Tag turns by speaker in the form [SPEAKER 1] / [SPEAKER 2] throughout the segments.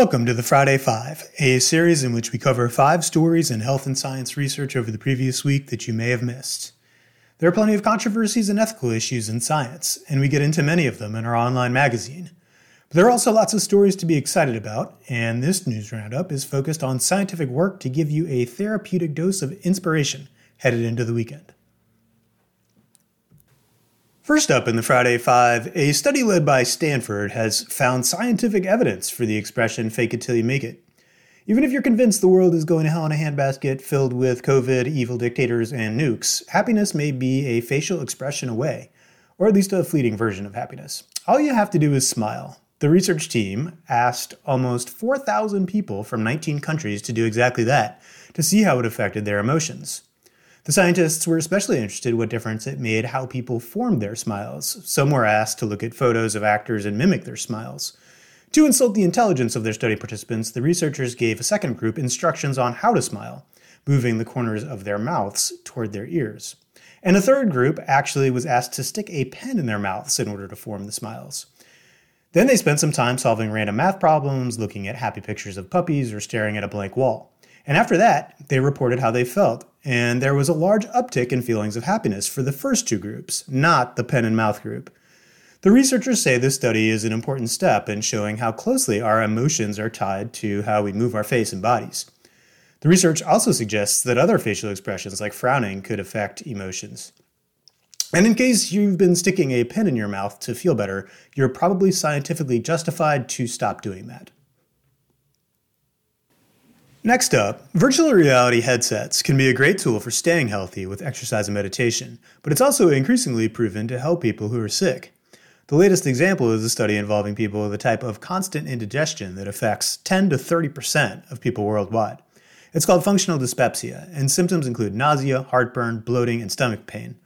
[SPEAKER 1] Welcome to the Friday Five, a series in which we cover five stories in health and science research over the previous week that you may have missed. There are plenty of controversies and ethical issues in science, and we get into many of them in our online magazine. But there are also lots of stories to be excited about, and this news roundup is focused on scientific work to give you a therapeutic dose of inspiration headed into the weekend. First up in the Friday Five, a study led by Stanford has found scientific evidence for the expression fake it till you make it. Even if you're convinced the world is going to hell in a handbasket filled with COVID, evil dictators, and nukes, happiness may be a facial expression away, or at least a fleeting version of happiness. All you have to do is smile, the research team asked almost 4,000 people from 19 countries to do exactly that, to see how it affected their emotions. The scientists were especially interested what difference it made how people formed their smiles. Some were asked to look at photos of actors and mimic their smiles. To insult the intelligence of their study participants, the researchers gave a second group instructions on how to smile, moving the corners of their mouths toward their ears. And a third group actually was asked to stick a pen in their mouths in order to form the smiles. Then they spent some time solving random math problems, looking at happy pictures of puppies, or staring at a blank wall. And after that, they reported how they felt, and there was a large uptick in feelings of happiness for the first two groups, not the pen and mouth group. The researchers say this study is an important step in showing how closely our emotions are tied to how we move our face and bodies. The research also suggests that other facial expressions like frowning could affect emotions. And in case you've been sticking a pen in your mouth to feel better, you're probably scientifically justified to stop doing that. Next up, virtual reality headsets can be a great tool for staying healthy with exercise and meditation, but it's also increasingly proven to help people who are sick. The latest example is a study involving people with a type of constant indigestion that affects 10 to 30% of people worldwide. It's called functional dyspepsia, and symptoms include nausea, heartburn, bloating, and stomach pain.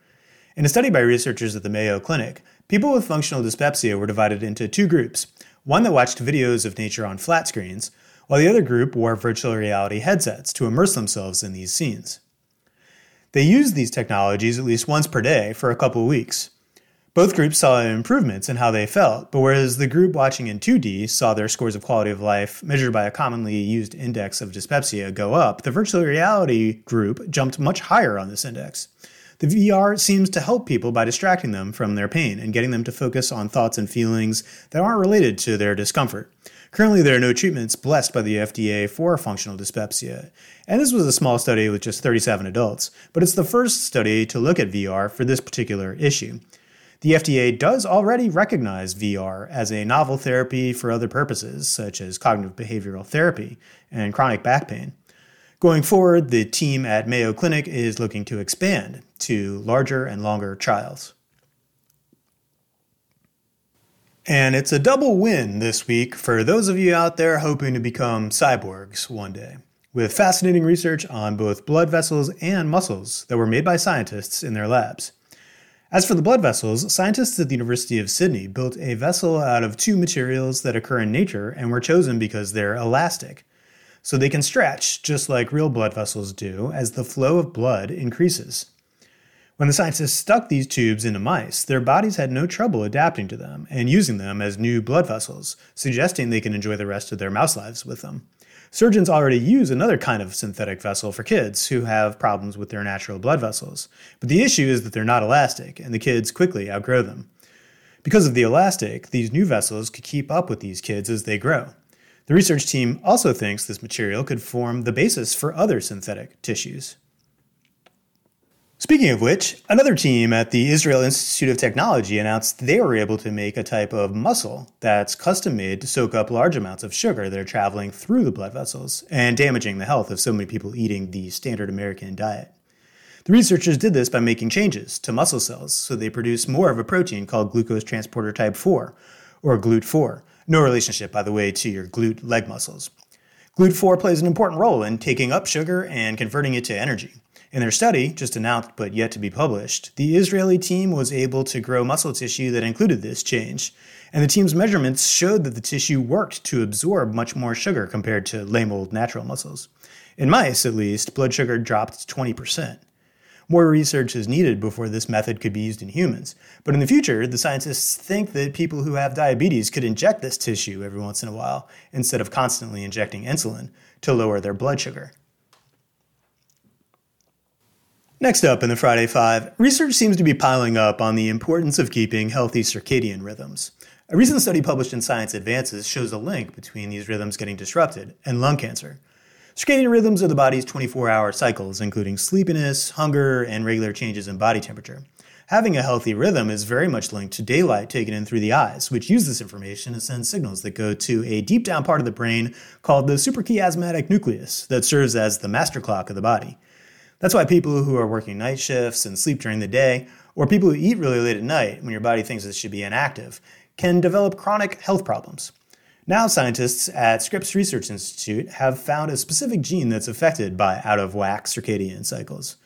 [SPEAKER 1] In a study by researchers at the Mayo Clinic, people with functional dyspepsia were divided into two groups one that watched videos of nature on flat screens, while the other group wore virtual reality headsets to immerse themselves in these scenes. They used these technologies at least once per day for a couple weeks. Both groups saw improvements in how they felt, but whereas the group watching in 2D saw their scores of quality of life measured by a commonly used index of dyspepsia go up, the virtual reality group jumped much higher on this index. The VR seems to help people by distracting them from their pain and getting them to focus on thoughts and feelings that aren't related to their discomfort. Currently, there are no treatments blessed by the FDA for functional dyspepsia. And this was a small study with just 37 adults, but it's the first study to look at VR for this particular issue. The FDA does already recognize VR as a novel therapy for other purposes, such as cognitive behavioral therapy and chronic back pain. Going forward, the team at Mayo Clinic is looking to expand to larger and longer trials. And it's a double win this week for those of you out there hoping to become cyborgs one day, with fascinating research on both blood vessels and muscles that were made by scientists in their labs. As for the blood vessels, scientists at the University of Sydney built a vessel out of two materials that occur in nature and were chosen because they're elastic so they can stretch just like real blood vessels do as the flow of blood increases. When the scientists stuck these tubes into mice, their bodies had no trouble adapting to them and using them as new blood vessels, suggesting they can enjoy the rest of their mouse lives with them. Surgeons already use another kind of synthetic vessel for kids who have problems with their natural blood vessels, but the issue is that they're not elastic and the kids quickly outgrow them. Because of the elastic, these new vessels could keep up with these kids as they grow. The research team also thinks this material could form the basis for other synthetic tissues. Speaking of which, another team at the Israel Institute of Technology announced they were able to make a type of muscle that's custom made to soak up large amounts of sugar that are traveling through the blood vessels and damaging the health of so many people eating the standard American diet. The researchers did this by making changes to muscle cells so they produce more of a protein called glucose transporter type 4, or GLUT4, no relationship, by the way, to your glute leg muscles. GLUT4 plays an important role in taking up sugar and converting it to energy. In their study, just announced but yet to be published, the Israeli team was able to grow muscle tissue that included this change, and the team's measurements showed that the tissue worked to absorb much more sugar compared to lame old natural muscles. In mice, at least, blood sugar dropped 20%. More research is needed before this method could be used in humans. But in the future, the scientists think that people who have diabetes could inject this tissue every once in a while instead of constantly injecting insulin to lower their blood sugar. Next up in the Friday Five, research seems to be piling up on the importance of keeping healthy circadian rhythms. A recent study published in Science Advances shows a link between these rhythms getting disrupted and lung cancer. Circadian rhythms are the body's 24 hour cycles, including sleepiness, hunger, and regular changes in body temperature. Having a healthy rhythm is very much linked to daylight taken in through the eyes, which use this information to send signals that go to a deep down part of the brain called the suprachiasmatic nucleus that serves as the master clock of the body. That's why people who are working night shifts and sleep during the day, or people who eat really late at night when your body thinks it should be inactive, can develop chronic health problems. Now, scientists at Scripps Research Institute have found a specific gene that's affected by out of whack circadian cycles.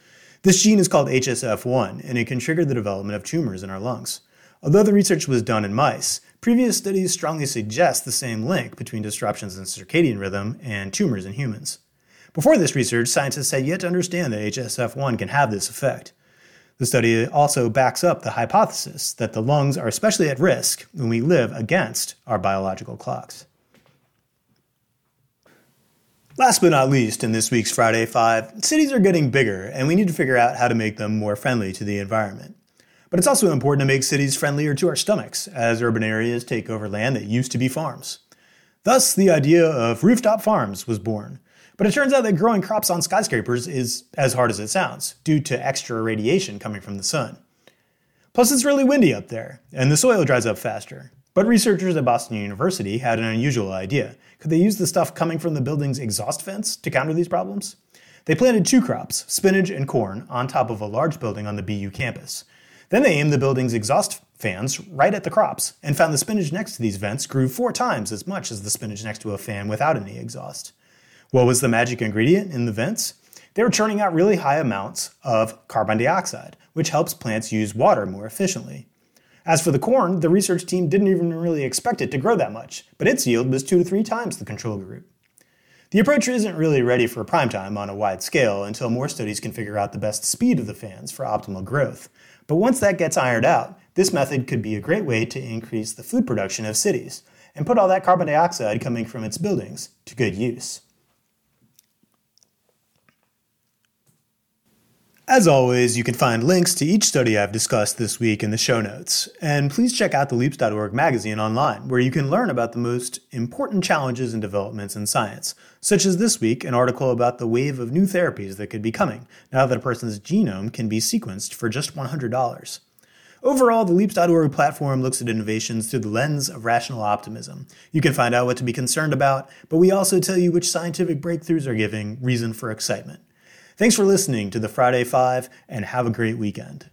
[SPEAKER 1] This gene is called HSF1, and it can trigger the development of tumors in our lungs. Although the research was done in mice, previous studies strongly suggest the same link between disruptions in circadian rhythm and tumors in humans. Before this research, scientists had yet to understand that HSF1 can have this effect. The study also backs up the hypothesis that the lungs are especially at risk when we live against our biological clocks. Last but not least, in this week's Friday Five, cities are getting bigger, and we need to figure out how to make them more friendly to the environment. But it's also important to make cities friendlier to our stomachs, as urban areas take over land that used to be farms. Thus, the idea of rooftop farms was born. But it turns out that growing crops on skyscrapers is as hard as it sounds, due to extra radiation coming from the sun. Plus, it's really windy up there, and the soil dries up faster. But researchers at Boston University had an unusual idea. Could they use the stuff coming from the building's exhaust vents to counter these problems? They planted two crops, spinach and corn, on top of a large building on the BU campus. Then they aimed the building's exhaust fans right at the crops and found the spinach next to these vents grew four times as much as the spinach next to a fan without any exhaust. What was the magic ingredient in the vents? They were churning out really high amounts of carbon dioxide, which helps plants use water more efficiently. As for the corn, the research team didn't even really expect it to grow that much, but its yield was two to three times the control group. The approach isn't really ready for prime time on a wide scale until more studies can figure out the best speed of the fans for optimal growth. But once that gets ironed out, this method could be a great way to increase the food production of cities and put all that carbon dioxide coming from its buildings to good use. As always, you can find links to each study I've discussed this week in the show notes. And please check out the Leaps.org magazine online, where you can learn about the most important challenges and developments in science, such as this week, an article about the wave of new therapies that could be coming now that a person's genome can be sequenced for just $100. Overall, the Leaps.org platform looks at innovations through the lens of rational optimism. You can find out what to be concerned about, but we also tell you which scientific breakthroughs are giving reason for excitement. Thanks for listening to the Friday Five and have a great weekend.